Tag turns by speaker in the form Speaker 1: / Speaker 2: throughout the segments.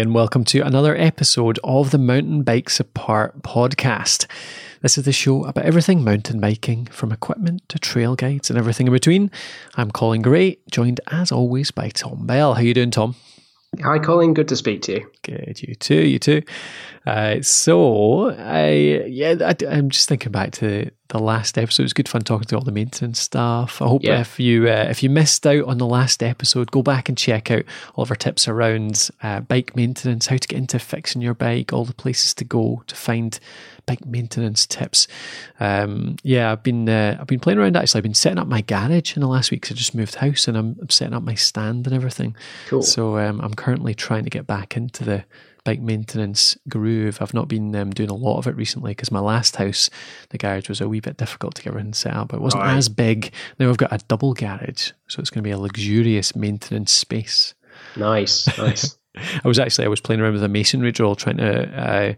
Speaker 1: And welcome to another episode of the Mountain Bikes Apart podcast. This is the show about everything mountain biking, from equipment to trail guides and everything in between. I'm Colin Gray, joined as always by Tom Bell. How you doing, Tom?
Speaker 2: Hi, Colin. Good to speak to you.
Speaker 1: Good, you too, you too. Uh, so, I yeah, I, am just thinking back to the last episode. It was good fun talking to all the maintenance staff. I hope yeah. if you uh, if you missed out on the last episode, go back and check out all of our tips around uh, bike maintenance, how to get into fixing your bike, all the places to go to find bike maintenance tips. Um, yeah, I've been uh, I've been playing around. Actually, I've been setting up my garage in the last week because I just moved house and I'm, I'm, setting up my stand and everything.
Speaker 2: Cool.
Speaker 1: So um, I'm currently trying to get back into the bike maintenance groove. I've not been um, doing a lot of it recently because my last house, the garage was a wee bit difficult to get everything set up. But it wasn't right. as big. Now I've got a double garage, so it's going to be a luxurious maintenance space.
Speaker 2: Nice, nice.
Speaker 1: I was actually I was playing around with a masonry drill, trying to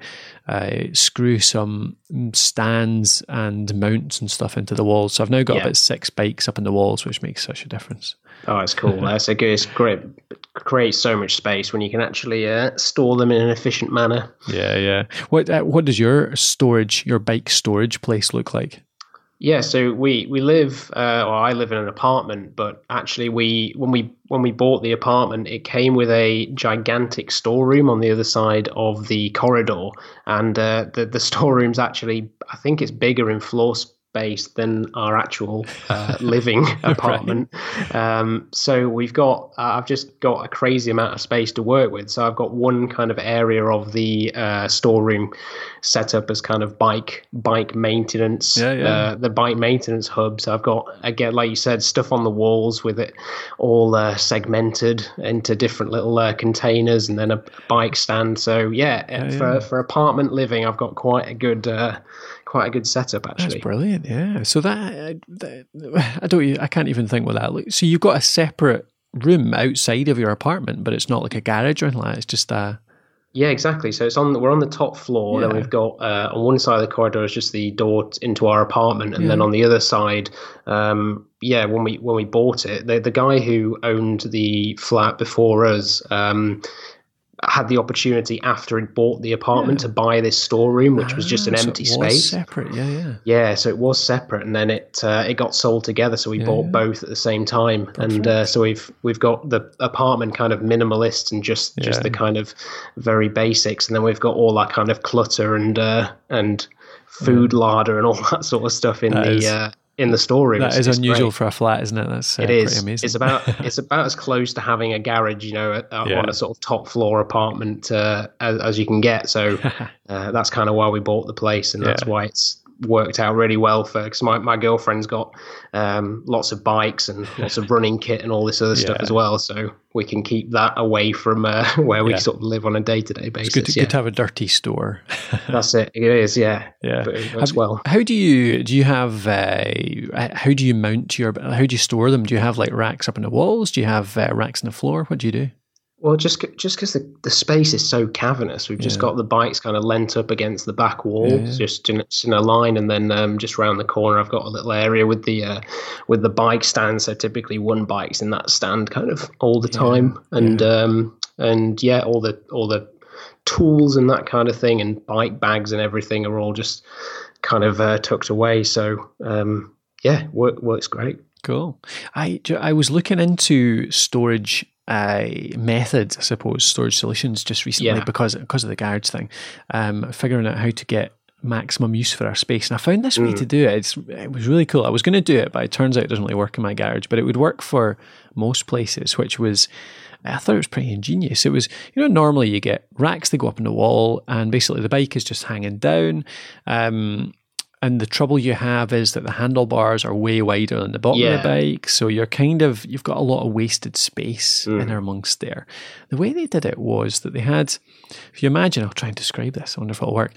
Speaker 1: uh, uh, screw some stands and mounts and stuff into the walls. So I've now got yeah. about six bikes up in the walls, which makes such a difference.
Speaker 2: Oh, it's cool. That's a good. It's great. Creates so much space when you can actually uh, store them in an efficient manner.
Speaker 1: Yeah, yeah. What uh, What does your storage, your bike storage place look like?
Speaker 2: Yeah, so we we live, uh, or I live in an apartment, but actually we when we when we bought the apartment, it came with a gigantic storeroom on the other side of the corridor, and uh, the the storeroom's actually I think it's bigger in floor space than our actual uh, living apartment. Right. Um, so we've got, uh, I've just got a crazy amount of space to work with. So I've got one kind of area of the uh, storeroom set up as kind of bike bike maintenance,
Speaker 1: yeah, yeah.
Speaker 2: Uh, the bike maintenance hub. So I've got again, like you said, stuff on the walls with it all uh, segmented into different little uh, containers, and then a bike stand. So yeah, yeah for for apartment living, I've got quite a good quite a good setup actually.
Speaker 1: That's brilliant. Yeah. So that, that I don't I can't even think what that looks. So you've got a separate room outside of your apartment, but it's not like a garage or anything like that. It's just a
Speaker 2: yeah, exactly. So it's on. We're on the top floor. Yeah. Then we've got uh, on one side of the corridor is just the door into our apartment, and yeah. then on the other side, um, yeah, when we when we bought it, the the guy who owned the flat before us, um, had the opportunity after he'd bought the apartment yeah. to buy this storeroom, which was just an ah, empty
Speaker 1: so
Speaker 2: space.
Speaker 1: Separate, yeah, yeah.
Speaker 2: Yeah, so it was separate, and then it uh, it got sold together. So we yeah, bought yeah. both at the same time, Perfect. and uh, so we've we've got the apartment kind of minimalist and just just the kind of very basics, and then we've got all that kind of clutter and uh, and food larder and all that sort of stuff in that the. Is- uh, in the story.
Speaker 1: That is unusual great. for a flat, isn't it? That's uh, it is.
Speaker 2: It's about it's about as close to having a garage, you know, yeah. on a sort of top floor apartment uh, as, as, you can get. So uh, that's kind of why we bought the place, and that's yeah. why it's worked out really well for because my, my girlfriend's got um, lots of bikes and lots of running kit and all this other yeah. stuff as well. So we can keep that away from uh, where we yeah. sort of live on a day to day basis.
Speaker 1: It's good to,
Speaker 2: yeah.
Speaker 1: good to have a dirty store.
Speaker 2: That's it. It is, yeah.
Speaker 1: Yeah.
Speaker 2: As well.
Speaker 1: How do you do? You have uh, how do you mount your? How do you store them? Do you have like racks up in the walls? Do you have uh, racks on the floor? What do you do?
Speaker 2: Well, just just because the, the space is so cavernous, we've just yeah. got the bikes kind of lent up against the back wall, yeah. just in, in a line, and then um, just round the corner, I've got a little area with the uh, with the bike stand. So typically, one bike's in that stand kind of all the time, yeah. and um, and yeah, all the all the tools and that kind of thing, and bike bags and everything are all just kind of uh, tucked away. So um, yeah, work, works great.
Speaker 1: Cool. I I was looking into storage uh, methods, I suppose, storage solutions just recently yeah. because because of the garage thing, um, figuring out how to get maximum use for our space. And I found this mm. way to do it. It's, it was really cool. I was going to do it, but it turns out it doesn't really work in my garage. But it would work for most places, which was I thought it was pretty ingenious. It was, you know, normally you get racks that go up in the wall, and basically the bike is just hanging down. Um, and the trouble you have is that the handlebars are way wider than the bottom yeah. of the bike. So you're kind of, you've got a lot of wasted space mm. in amongst there. The way they did it was that they had, if you imagine, I'll try and describe this, I wonder if it'll work.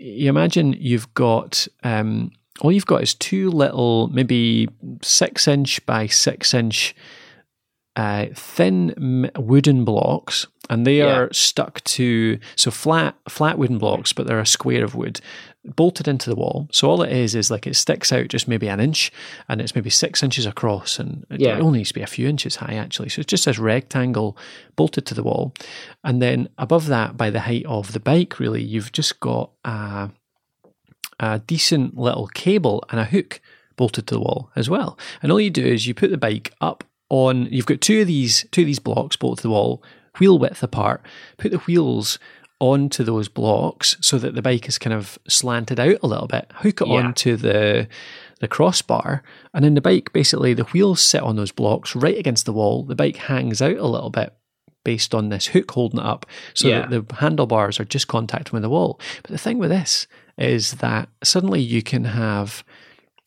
Speaker 1: You imagine you've got, um, all you've got is two little, maybe six inch by six inch uh, thin wooden blocks, and they yeah. are stuck to so flat flat wooden blocks, but they're a square of wood bolted into the wall. So all it is is like it sticks out just maybe an inch and it's maybe six inches across and it yeah. only needs to be a few inches high actually. So it's just this rectangle bolted to the wall. And then above that, by the height of the bike, really, you've just got a, a decent little cable and a hook bolted to the wall as well. And all you do is you put the bike up on you've got two of these two of these blocks bolted to the wall, wheel width apart, put the wheels onto those blocks so that the bike is kind of slanted out a little bit. Hook it yeah. onto the the crossbar, and then the bike basically the wheels sit on those blocks right against the wall. The bike hangs out a little bit based on this hook holding it up, so yeah. that the handlebars are just contacting with the wall. But the thing with this is that suddenly you can have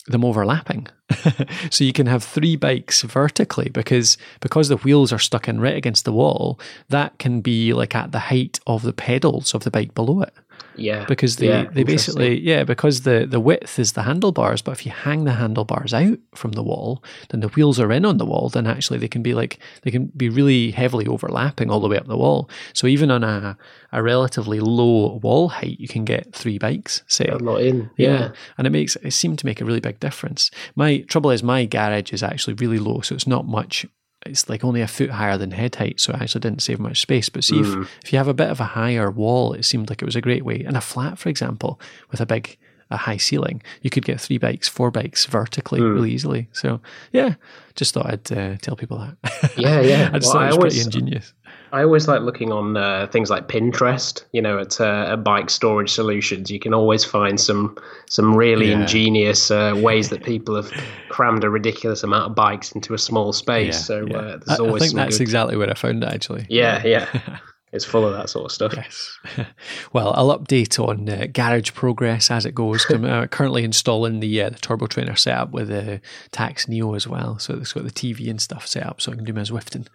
Speaker 1: them overlapping. so you can have three bikes vertically because because the wheels are stuck in right against the wall, that can be like at the height of the pedals of the bike below it.
Speaker 2: Yeah.
Speaker 1: Because they, yeah, they basically, yeah, because the, the width is the handlebars, but if you hang the handlebars out from the wall, then the wheels are in on the wall, then actually they can be like, they can be really heavily overlapping all the way up the wall. So even on a, a relatively low wall height, you can get three bikes, say.
Speaker 2: A lot in. Yeah. yeah.
Speaker 1: And it makes, it seemed to make a really big difference. My trouble is my garage is actually really low, so it's not much it's like only a foot higher than head height, so it actually didn't save much space. But see, mm. if, if you have a bit of a higher wall, it seemed like it was a great way. And a flat, for example, with a big, a high ceiling, you could get three bikes, four bikes vertically mm. really easily. So yeah, just thought I'd uh, tell people that.
Speaker 2: Yeah, yeah.
Speaker 1: I just well, thought it was always, pretty ingenious.
Speaker 2: I always like looking on uh, things like Pinterest. You know, at, uh, at bike storage solutions, you can always find some some really yeah. ingenious uh, ways that people have crammed a ridiculous amount of bikes into a small space. Yeah, so yeah. Uh, there's always.
Speaker 1: I think that's
Speaker 2: good...
Speaker 1: exactly where I found it. Actually.
Speaker 2: Yeah, yeah. it's full of that sort of stuff.
Speaker 1: Yes. well, I'll update on uh, garage progress as it goes. I'm uh, currently installing the uh, the Turbo Trainer setup with the Tacx Neo as well, so it's got the TV and stuff set up, so I can do my Zwifting.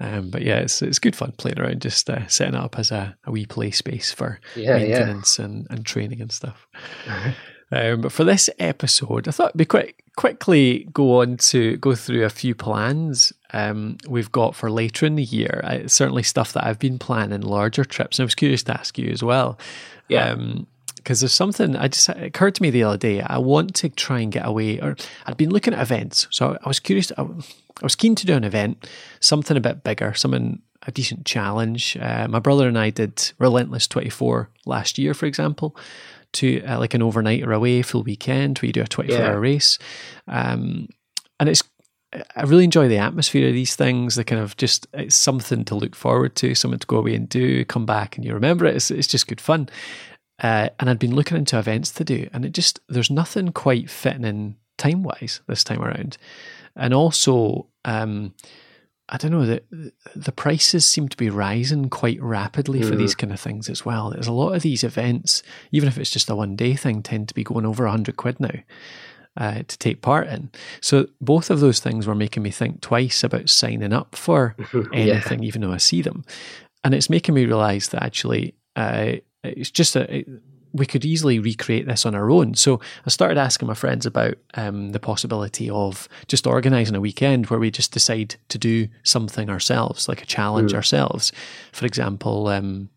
Speaker 1: Um, but yeah, it's it's good fun playing around, just uh, setting it up as a, a wee play space for yeah, maintenance yeah. And, and training and stuff. Um, but for this episode, I thought it'd be quick, quickly go on to go through a few plans um, we've got for later in the year. Uh, certainly stuff that I've been planning, larger trips. And I was curious to ask you as well.
Speaker 2: Yeah. Um,
Speaker 1: because there's something I just it occurred to me the other day. I want to try and get away, or I'd been looking at events, so I was curious. I, I was keen to do an event, something a bit bigger, something a decent challenge. Uh, my brother and I did Relentless 24 last year, for example, to uh, like an overnight or away full weekend where you do a 24 yeah. hour race. Um, and it's I really enjoy the atmosphere of these things. The kind of just it's something to look forward to, something to go away and do, come back and you remember it. It's, it's just good fun. Uh, and I'd been looking into events to do, and it just there's nothing quite fitting in time wise this time around. And also, um, I don't know the the prices seem to be rising quite rapidly mm. for these mm. kind of things as well. There's a lot of these events, even if it's just a one day thing, tend to be going over a hundred quid now. Uh, to take part in. So both of those things were making me think twice about signing up for anything, yeah. even though I see them. And it's making me realize that actually uh, it's just a, we could easily recreate this on our own. So I started asking my friends about um, the possibility of just organising a weekend where we just decide to do something ourselves, like a challenge mm. ourselves. For example, um,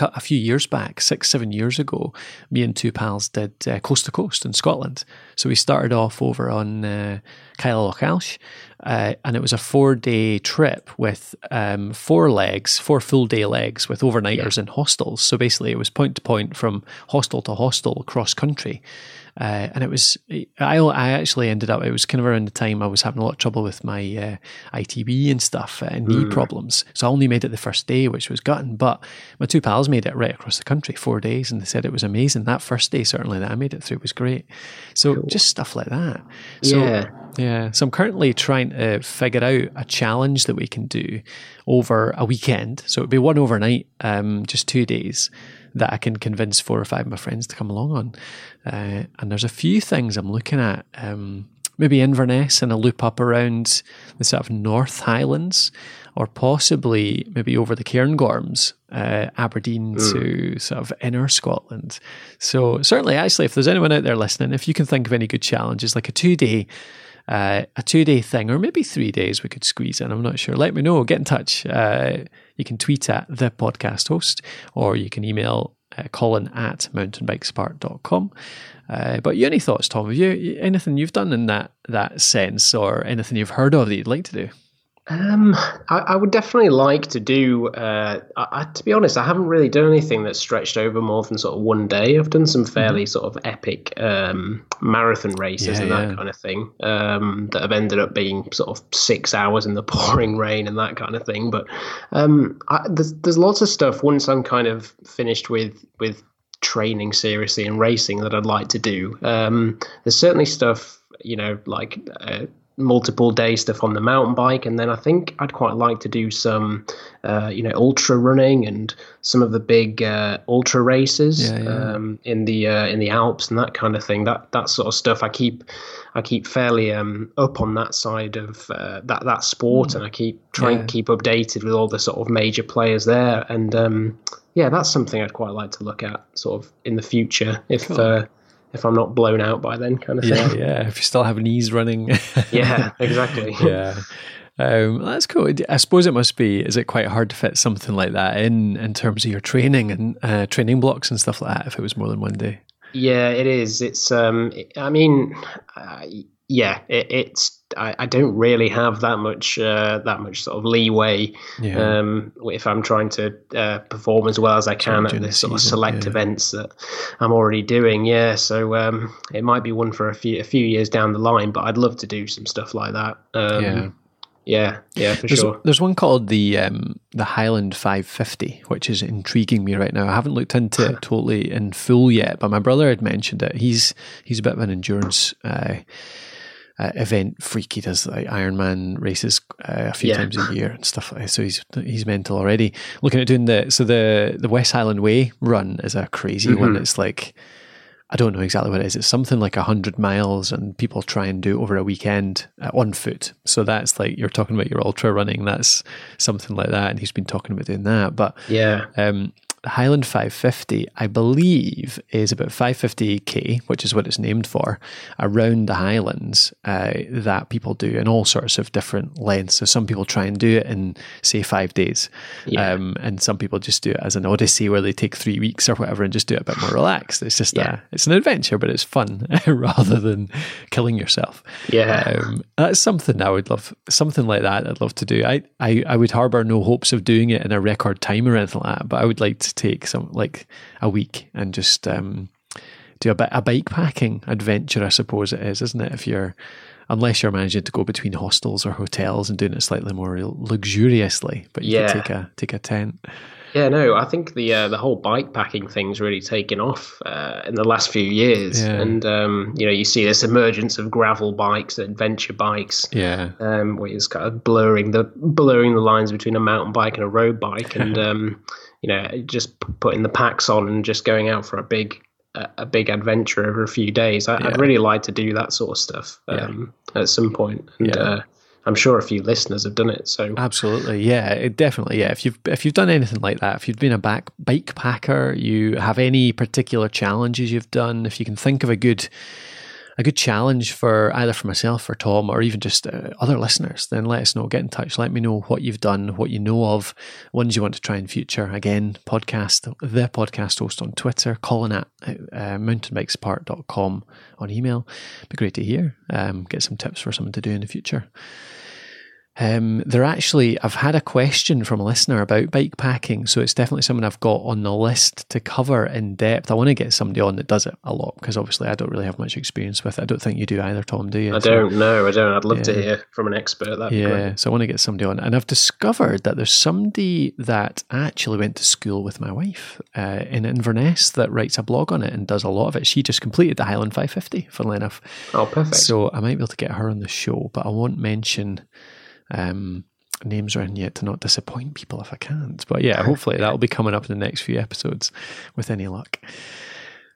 Speaker 1: a, a, few years back, six, seven years ago, me and two pals did uh, Coast to Coast in Scotland. So we started off over on uh, Cailleach uh, and it was a four day trip with um, four legs, four full day legs with overnighters yeah. in hostels. So basically, it was point to point from hostel to hostel cross country. Uh, and it was, I, I actually ended up, it was kind of around the time I was having a lot of trouble with my uh, ITB and stuff, uh, knee mm. problems. So I only made it the first day, which was gutting. But my two pals made it right across the country, four days, and they said it was amazing. That first day, certainly, that I made it through was great. So cool. just stuff like that. So,
Speaker 2: yeah.
Speaker 1: Yeah. So I'm currently trying to figure out a challenge that we can do over a weekend. So it'd be one overnight, um, just two days that I can convince four or five of my friends to come along on. Uh, and there's a few things I'm looking at. Um, maybe Inverness and a loop up around the sort of North Highlands, or possibly maybe over the Cairngorms, uh, Aberdeen mm. to sort of inner Scotland. So certainly, actually, if there's anyone out there listening, if you can think of any good challenges, like a two day uh, a two day thing, or maybe three days we could squeeze in. I'm not sure. Let me know. Get in touch. Uh, you can tweet at the podcast host, or you can email uh, colin at mountainbikesapart.com. Uh, but any thoughts, Tom? Have you anything you've done in that that sense, or anything you've heard of that you'd like to do?
Speaker 2: Um, I, I, would definitely like to do. Uh, I, to be honest, I haven't really done anything that's stretched over more than sort of one day. I've done some fairly mm-hmm. sort of epic um, marathon races yeah, and that yeah. kind of thing um, that have ended up being sort of six hours in the pouring rain and that kind of thing. But um, I, there's there's lots of stuff once I'm kind of finished with with training seriously and racing that I'd like to do. Um, there's certainly stuff you know like. Uh, multiple day stuff on the mountain bike, and then I think I'd quite like to do some, uh, you know, ultra running and some of the big uh, ultra races yeah, yeah. Um, in the uh, in the Alps and that kind of thing. That that sort of stuff I keep I keep fairly um, up on that side of uh, that that sport, mm. and I keep trying yeah. to keep updated with all the sort of major players there. And um, yeah, that's something I'd quite like to look at sort of in the future if. Cool uh, if I'm not blown out by then, kind of
Speaker 1: yeah,
Speaker 2: thing.
Speaker 1: Yeah, if you still have knees running.
Speaker 2: yeah, exactly.
Speaker 1: yeah. Um, that's cool. I suppose it must be. Is it quite hard to fit something like that in in terms of your training and uh, training blocks and stuff like that? If it was more than one day.
Speaker 2: Yeah, it is. It's. Um. I mean, yeah. It, it's I, I, don't really have that much uh, that much sort of leeway yeah. um, if I'm trying to uh, perform as well as I can at the sort of select yeah. events that I'm already doing. Yeah, so um, it might be one for a few a few years down the line, but I'd love to do some stuff like that. Um, yeah. Yeah, yeah, for
Speaker 1: there's,
Speaker 2: sure.
Speaker 1: There's one called the um, the Highland 550, which is intriguing me right now. I haven't looked into it totally in full yet, but my brother had mentioned it. He's he's a bit of an endurance uh, uh, event freak. He does like Ironman races uh, a few yeah. times a year and stuff like that. So he's he's mental already. Looking at doing the so the the West Highland Way run is a crazy mm-hmm. one. It's like I don't know exactly what it is. It's something like hundred miles, and people try and do it over a weekend on foot. So that's like you're talking about your ultra running. That's something like that, and he's been talking about doing that. But
Speaker 2: yeah,
Speaker 1: um, Highland 550, I believe, is about 550k, which is what it's named for, around the Highlands uh, that people do in all sorts of different lengths. So some people try and do it in, say, five days, yeah. um, and some people just do it as an odyssey where they take three weeks or whatever and just do it a bit more relaxed. It's just yeah. a, it's an adventure, but it's fun rather than killing yourself.
Speaker 2: Yeah,
Speaker 1: um, that's something I would love, something like that. I'd love to do. I, I, I would harbour no hopes of doing it in a record time or anything like that, but I would like to take some like a week and just um, do a bit a bike packing adventure. I suppose it is, isn't it? If you're unless you're managing to go between hostels or hotels and doing it slightly more luxuriously, but you yeah. can take a take a tent.
Speaker 2: Yeah, no, I think the uh, the whole bike packing thing's really taken off uh, in the last few years, yeah. and um, you know you see this emergence of gravel bikes, adventure bikes,
Speaker 1: yeah,
Speaker 2: um, where it's kind of blurring the blurring the lines between a mountain bike and a road bike, and um, you know, just putting the packs on and just going out for a big a big adventure over a few days. I, would really like to do that sort of stuff um, yeah. at some point. And, yeah. uh, I'm sure a few listeners have done it. So
Speaker 1: absolutely, yeah, it definitely, yeah. If you've if you've done anything like that, if you've been a back bike packer, you have any particular challenges you've done, if you can think of a good a good challenge for either for myself or Tom or even just uh, other listeners, then let us know. Get in touch. Let me know what you've done, what you know of, ones you want to try in future. Again, podcast, the podcast host on Twitter, Colin at uh, mountainbikesapart.com on email. Be great to hear. Um, get some tips for something to do in the future. Um, they're actually, I've had a question from a listener about bike packing, so it's definitely something I've got on the list to cover in depth. I want to get somebody on that does it a lot because obviously I don't really have much experience with it. I don't think you do either, Tom, do you?
Speaker 2: I don't know. I don't. I'd love yeah. to hear from an expert. That'd yeah,
Speaker 1: so I want to get somebody on. And I've discovered that there's somebody that actually went to school with my wife uh, in Inverness that writes a blog on it and does a lot of it. She just completed the Highland 550, funnily enough.
Speaker 2: Oh, perfect.
Speaker 1: So I might be able to get her on the show, but I won't mention um, names around yet to not disappoint people if I can't. But yeah, hopefully that'll be coming up in the next few episodes with any luck.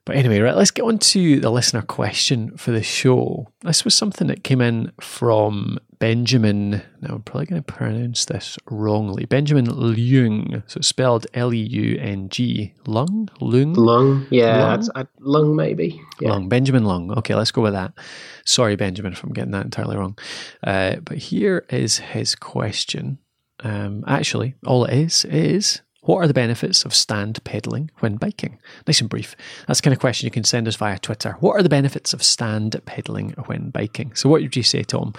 Speaker 1: But anyway, right, let's get on to the listener question for the show. This was something that came in from Benjamin. Now, I'm probably going to pronounce this wrongly. Benjamin Leung. So it's spelled L E U N G. Lung? Lung?
Speaker 2: Lung, yeah. Lung, lung maybe.
Speaker 1: Yeah. Lung. Benjamin Lung. Okay, let's go with that. Sorry, Benjamin, if I'm getting that entirely wrong. Uh, but here is his question. Um, actually, all it is is What are the benefits of stand pedaling when biking? Nice and brief. That's the kind of question you can send us via Twitter. What are the benefits of stand pedaling when biking? So, what would you say, Tom?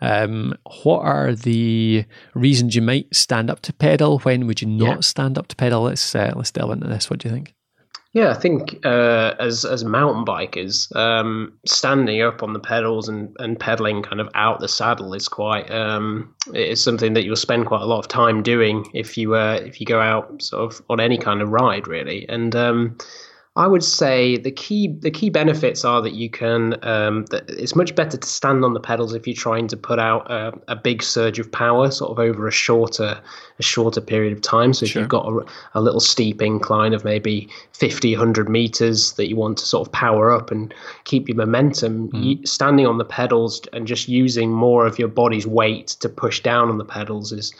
Speaker 1: Um, what are the reasons you might stand up to pedal? When would you not yeah. stand up to pedal? Let's uh, let's delve into this. What do you think?
Speaker 2: Yeah, I think uh, as as mountain bikers, um, standing up on the pedals and, and pedaling kind of out the saddle is quite um, is something that you'll spend quite a lot of time doing if you uh, if you go out sort of on any kind of ride really. And um, I would say the key the key benefits are that you can um, that it's much better to stand on the pedals if you're trying to put out a, a big surge of power sort of over a shorter a shorter period of time. So if sure. you've got a, a, little steep incline of maybe 50, 100 meters that you want to sort of power up and keep your momentum, mm. you, standing on the pedals and just using more of your body's weight to push down on the pedals is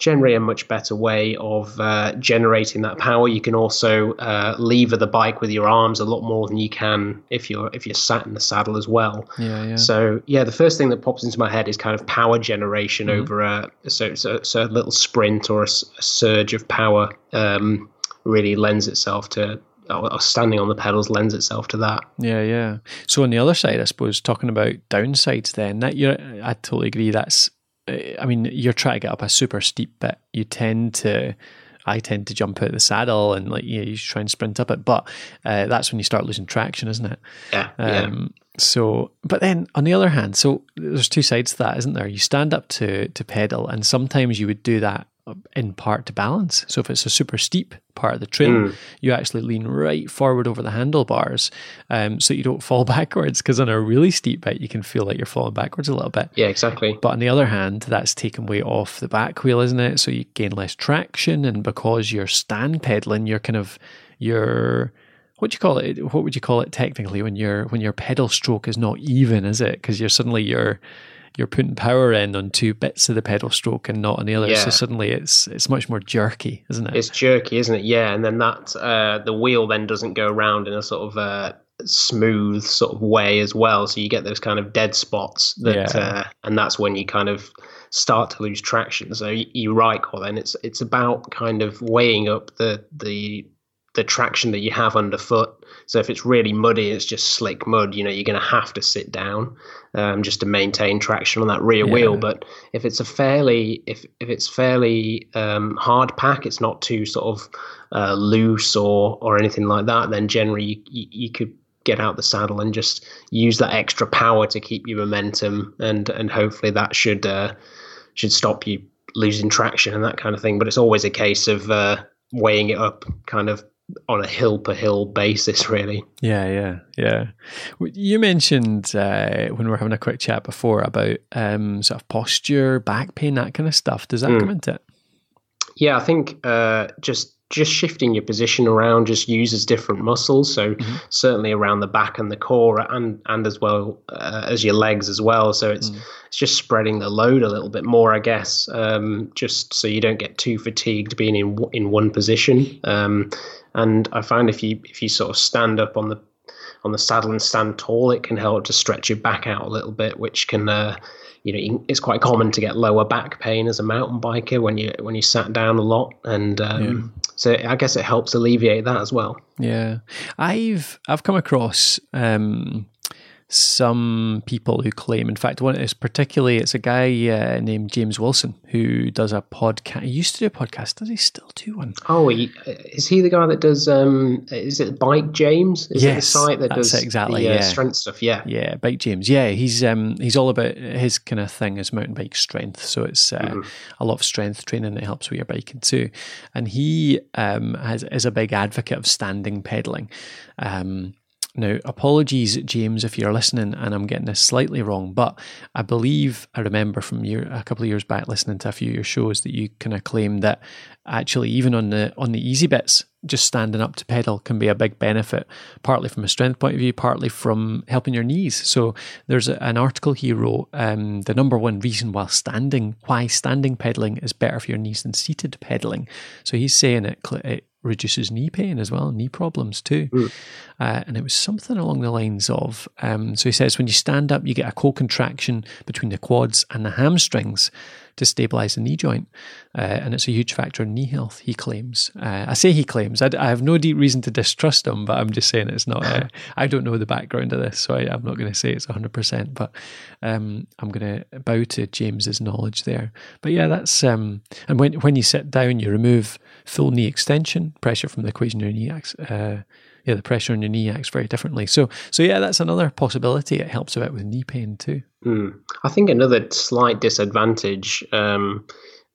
Speaker 2: generally a much better way of uh, generating that power. You can also uh, lever the bike with your arms a lot more than you can if you're if you're sat in the saddle as well.
Speaker 1: Yeah, yeah.
Speaker 2: So yeah, the first thing that pops into my head is kind of power generation mm-hmm. over a so, so, so a little sprint or a, a surge of power um, really lends itself to or standing on the pedals lends itself to that.
Speaker 1: Yeah, yeah. So on the other side, I suppose talking about downsides, then that you, I totally agree. That's I mean, you're trying to get up a super steep bit. You tend to, I tend to jump out of the saddle and like you, know, you try and sprint up it, but uh, that's when you start losing traction, isn't it?
Speaker 2: Yeah. Um,
Speaker 1: yeah. So, but then on the other hand, so there's two sides to that, isn't there? You stand up to to pedal, and sometimes you would do that in part to balance. So if it's a super steep part of the trail, mm. you actually lean right forward over the handlebars um, so you don't fall backwards. Because on a really steep bit, you can feel like you're falling backwards a little bit.
Speaker 2: Yeah, exactly.
Speaker 1: But on the other hand, that's taken weight off the back wheel, isn't it? So you gain less traction. And because you're stand pedaling, you're kind of, you're, what do you call it? What would you call it technically when your when your pedal stroke is not even, is it? Because you're suddenly you're you're putting power in on two bits of the pedal stroke and not on the other. Yeah. So suddenly it's it's much more jerky, isn't it?
Speaker 2: It's jerky, isn't it? Yeah, and then that uh, the wheel then doesn't go around in a sort of uh, smooth sort of way as well. So you get those kind of dead spots that, yeah. uh, and that's when you kind of start to lose traction. So you're right, Colin. It's it's about kind of weighing up the the the traction that you have underfoot. So if it's really muddy, it's just slick mud. You know, you're going to have to sit down um, just to maintain traction on that rear yeah. wheel. But if it's a fairly if if it's fairly um, hard pack, it's not too sort of uh, loose or or anything like that. Then generally you, you, you could get out the saddle and just use that extra power to keep your momentum and and hopefully that should uh, should stop you losing traction and that kind of thing. But it's always a case of uh, weighing it up, kind of on a hill per hill basis, really.
Speaker 1: Yeah, yeah, yeah. You mentioned uh, when we were having a quick chat before about um, sort of posture, back pain, that kind of stuff. Does that mm. come into it?
Speaker 2: Yeah, I think uh, just just shifting your position around just uses different muscles. So mm-hmm. certainly around the back and the core, and and as well uh, as your legs as well. So it's mm. it's just spreading the load a little bit more, I guess, um, just so you don't get too fatigued being in in one position. Um, and I find if you if you sort of stand up on the on the saddle and stand tall, it can help to stretch your back out a little bit, which can uh, you know it's quite common to get lower back pain as a mountain biker when you when you sat down a lot. And um, yeah. so i guess it helps alleviate that as well.
Speaker 1: Yeah. I've i've come across um, some people who claim, in fact, one is particularly, it's a guy uh, named James Wilson who does a podcast. He used to do a podcast. Does he still do one?
Speaker 2: Oh, he, is he the guy that does? Um, is it Bike James? Is
Speaker 1: yes,
Speaker 2: it the site that does
Speaker 1: exactly
Speaker 2: the, uh,
Speaker 1: yeah.
Speaker 2: strength stuff? Yeah,
Speaker 1: yeah, Bike James. Yeah, he's um, he's all about his kind of thing is mountain bike strength. So it's uh, mm-hmm. a lot of strength training that helps with your biking too. And he um, has is a big advocate of standing pedaling. Um, now, apologies, James, if you're listening and I'm getting this slightly wrong, but I believe I remember from year, a couple of years back listening to a few of your shows that you kind of claim that actually even on the on the easy bits, just standing up to pedal can be a big benefit, partly from a strength point of view, partly from helping your knees. So there's a, an article he wrote, um, the number one reason while standing, why standing pedaling is better for your knees than seated pedaling. So he's saying it, it reduces knee pain as well, knee problems too. Mm. Uh, and it was something along the lines of um, so he says, when you stand up, you get a co contraction between the quads and the hamstrings to stabilize the knee joint. Uh, and it's a huge factor in knee health, he claims. Uh, I say he claims. I, I, have no deep reason to distrust him, but I'm just saying it's not. Uh, I don't know the background of this, so I, am not going to say it's 100%, but um, I'm going to bow to James's knowledge there. But yeah, that's. Um, and when, when you sit down, you remove full knee extension, pressure from the quadrant knee uh, yeah, the pressure on your knee acts very differently. So, so yeah, that's another possibility. It helps a bit with knee pain too.
Speaker 2: Mm. I think another slight disadvantage. Um,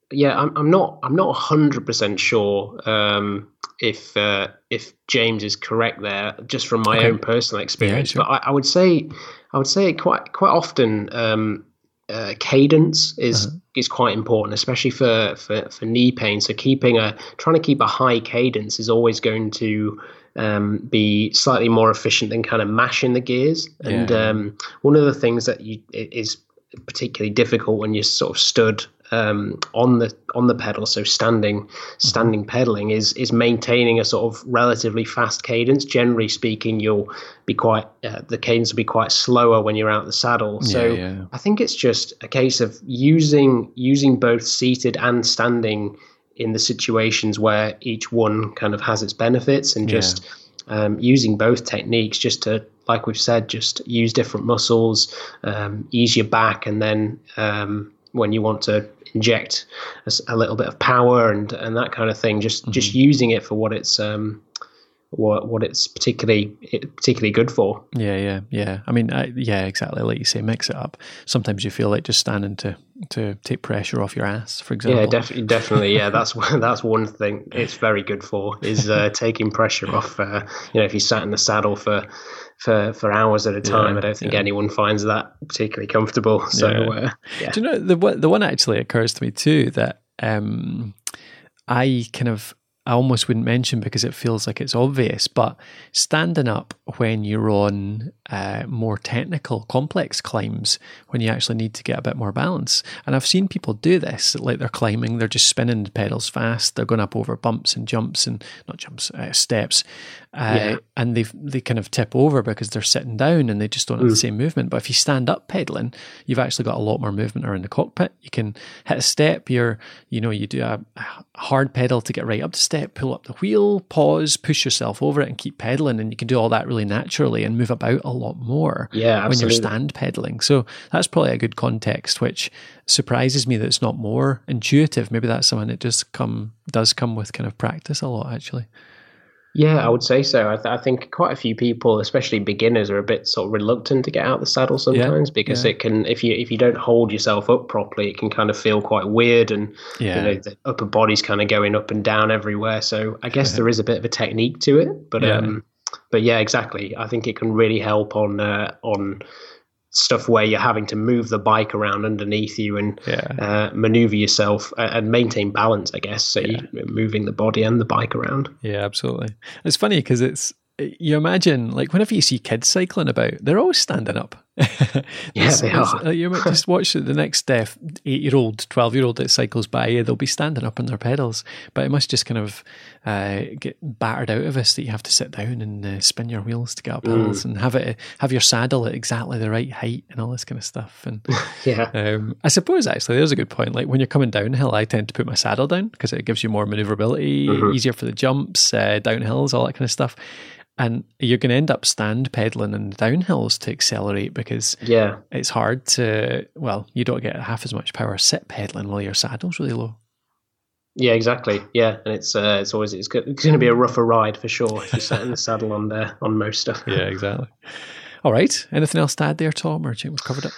Speaker 2: yeah, I'm, I'm not. I'm not hundred percent sure um, if uh, if James is correct there, just from my okay. own personal experience. Yeah, sure. But I, I, would say, I would say quite quite often. Um, uh, cadence is uh-huh. is quite important, especially for, for for knee pain. So keeping a trying to keep a high cadence is always going to um, be slightly more efficient than kind of mashing the gears. And yeah. um, one of the things that you is particularly difficult when you're sort of stood um, on the on the pedal, so standing mm-hmm. standing pedaling is is maintaining a sort of relatively fast cadence. Generally speaking, you'll be quite uh, the cadence will be quite slower when you're out the saddle. So yeah, yeah. I think it's just a case of using using both seated and standing in the situations where each one kind of has its benefits and just yeah. um, using both techniques just to like we've said just use different muscles um, ease your back and then um, when you want to inject a, a, little bit of power and and that kind of thing just mm-hmm. just using it for what it's um, what what it's particularly particularly good for.
Speaker 1: Yeah, yeah, yeah. I mean, I, yeah, exactly. Like you say, mix it up. Sometimes you feel like just standing to to take pressure off your ass, for example.
Speaker 2: Yeah, definitely, definitely. Yeah, that's that's one thing it's very good for is uh, taking pressure off. Uh, you know, if you sat in the saddle for for for hours at a time, yeah, I don't think yeah. anyone finds that particularly comfortable. So, yeah. Uh,
Speaker 1: do you know the the one actually occurs to me too that um, I kind of I almost wouldn't mention because it feels like it's obvious, but standing up when you're on uh, more technical, complex climbs, when you actually need to get a bit more balance. And I've seen people do this, like they're climbing, they're just spinning the pedals fast, they're going up over bumps and jumps and not jumps, uh, steps, uh, yeah. and they they kind of tip over because they're sitting down and they just don't have mm. the same movement. But if you stand up pedaling, you've actually got a lot more movement around the cockpit. You can hit a step. You're you know you do a hard pedal to get right up the step, pull up the wheel, pause, push yourself over it, and keep pedaling. And you can do all that really naturally and move about a lot more.
Speaker 2: Yeah,
Speaker 1: when you're stand pedaling. So that's probably a good context, which surprises me that it's not more intuitive. Maybe that's something that just come does come with kind of practice a lot actually.
Speaker 2: Yeah, I would say so. I, th- I, think quite a few people, especially beginners, are a bit sort of reluctant to get out the saddle sometimes yeah, because yeah. it can, if you if you don't hold yourself up properly, it can kind of feel quite weird, and yeah. you know the upper body's kind of going up and down everywhere. So I guess there is a bit of a technique to it, but um, but yeah, exactly. I think it can really help on uh, on stuff where you're having to move the bike around underneath you and yeah. uh, maneuver yourself and maintain balance, I guess. So yeah. you're moving the body and the bike around.
Speaker 1: Yeah, absolutely. It's funny because it's you imagine like whenever you see kids cycling about, they're always standing up.
Speaker 2: yeah, they are.
Speaker 1: Uh, you might just watch the next uh, eight-year-old, twelve-year-old that cycles by. They'll be standing up on their pedals, but it must just kind of uh, get battered out of us that you have to sit down and uh, spin your wheels to get up hills mm. and have it have your saddle at exactly the right height and all this kind of stuff. And
Speaker 2: yeah, um,
Speaker 1: I suppose actually there's a good point. Like when you're coming downhill, I tend to put my saddle down because it gives you more maneuverability, mm-hmm. easier for the jumps, uh, downhills, all that kind of stuff and you're going to end up stand pedaling in the downhills to accelerate because
Speaker 2: yeah,
Speaker 1: it's hard to well, you don't get half as much power sit pedaling while your saddle's really low.
Speaker 2: Yeah, exactly. Yeah, and it's uh, it's always it's, going to be a rougher ride for sure if you sit in the saddle on there on most stuff.
Speaker 1: Yeah, exactly. All right. Anything else to add there, Tom, or do you think we've covered it?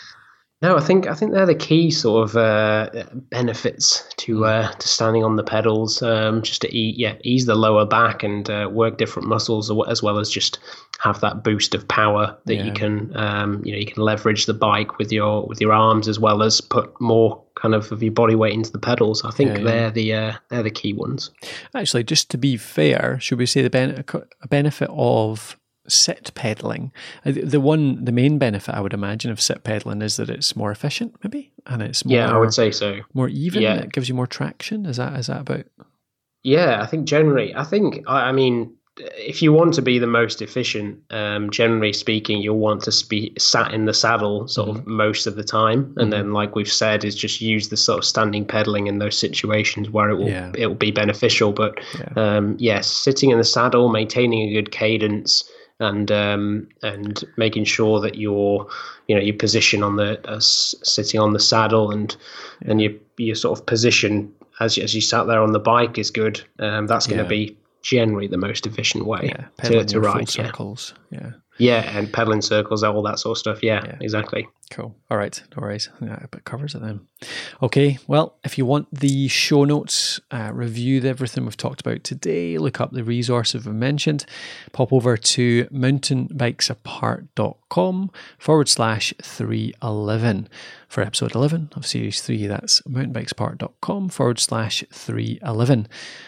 Speaker 2: No, I think I think they're the key sort of uh, benefits to hmm. uh, to standing on the pedals. Um, just to eat, yeah, ease the lower back and uh, work different muscles, as well as just have that boost of power that yeah. you can, um, you know, you can leverage the bike with your with your arms as well as put more kind of of your body weight into the pedals. I think yeah, they're the uh, they're the key ones.
Speaker 1: Actually, just to be fair, should we say the ben- benefit of sit pedaling. Uh, the one, the main benefit I would imagine of sit pedaling is that it's more efficient, maybe, and it's more,
Speaker 2: yeah, I would say so.
Speaker 1: More even. Yeah. It gives you more traction. Is that is that about?
Speaker 2: Yeah, I think generally, I think I, I mean if you want to be the most efficient, um, generally speaking, you'll want to be sat in the saddle sort mm-hmm. of most of the time, and mm-hmm. then, like we've said, is just use the sort of standing pedaling in those situations where it will yeah. it will be beneficial. But yeah. Um, yes, sitting in the saddle, maintaining a good cadence, and um, and making sure that you're you know your position on the uh, sitting on the saddle and yeah. and your your sort of position as as you sat there on the bike is good. Um, that's going to be generally the most efficient way
Speaker 1: yeah, to, to ride. Circles, yeah.
Speaker 2: Yeah. And pedaling circles, all that sort of stuff. Yeah, yeah. exactly.
Speaker 1: Cool. All right. No worries. Yeah, it covers it then. Okay. Well, if you want the show notes, uh, review everything we've talked about today, look up the resources we've mentioned, pop over to mountainbikesapart.com forward slash 311 for episode 11 of series 3. That's mountainbikesapart.com forward slash 311.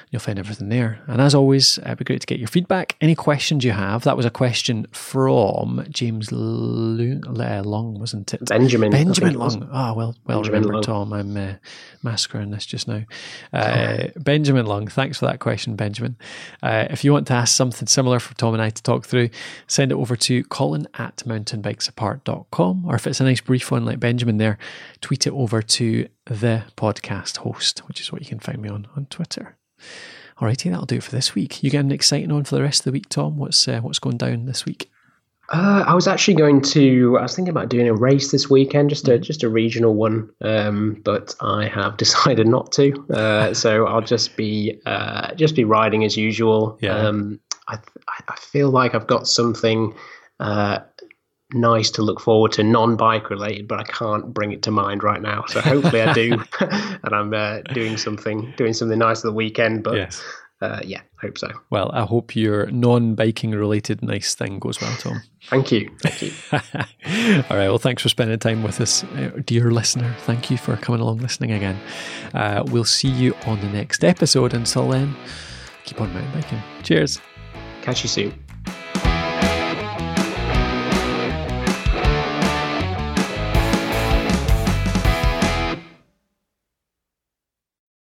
Speaker 1: You'll find everything there. And as always, it'd be great to get your feedback. Any questions you have? That was a question from James Long, wasn't it?
Speaker 2: Benjamin.
Speaker 1: Benjamin Long. Ah, oh, well, well Benjamin remembered, Long. Tom. I'm uh, massacring this just now. Uh, Benjamin Long, thanks for that question, Benjamin. Uh, if you want to ask something similar for Tom and I to talk through, send it over to colin at mountainbikesapart.com. Or if it's a nice brief one like Benjamin there, tweet it over to the podcast host, which is what you can find me on on Twitter. Alrighty, that'll do it for this week. You getting exciting on for the rest of the week, Tom? What's uh, what's going down this week?
Speaker 2: Uh, I was actually going to. I was thinking about doing a race this weekend, just a just a regional one, um, but I have decided not to. Uh, so I'll just be uh, just be riding as usual. Yeah. Um, I I feel like I've got something uh, nice to look forward to, non bike related, but I can't bring it to mind right now. So hopefully I do, and I'm uh, doing something doing something nice at the weekend. But yes uh, yeah, hope so.
Speaker 1: Well, I hope your non-biking related nice thing goes well, Tom.
Speaker 2: Thank you. Thank you.
Speaker 1: All right. Well, thanks for spending time with us, uh, dear listener. Thank you for coming along listening again. Uh, we'll see you on the next episode. Until then, keep on mountain biking. Cheers.
Speaker 2: Catch you soon.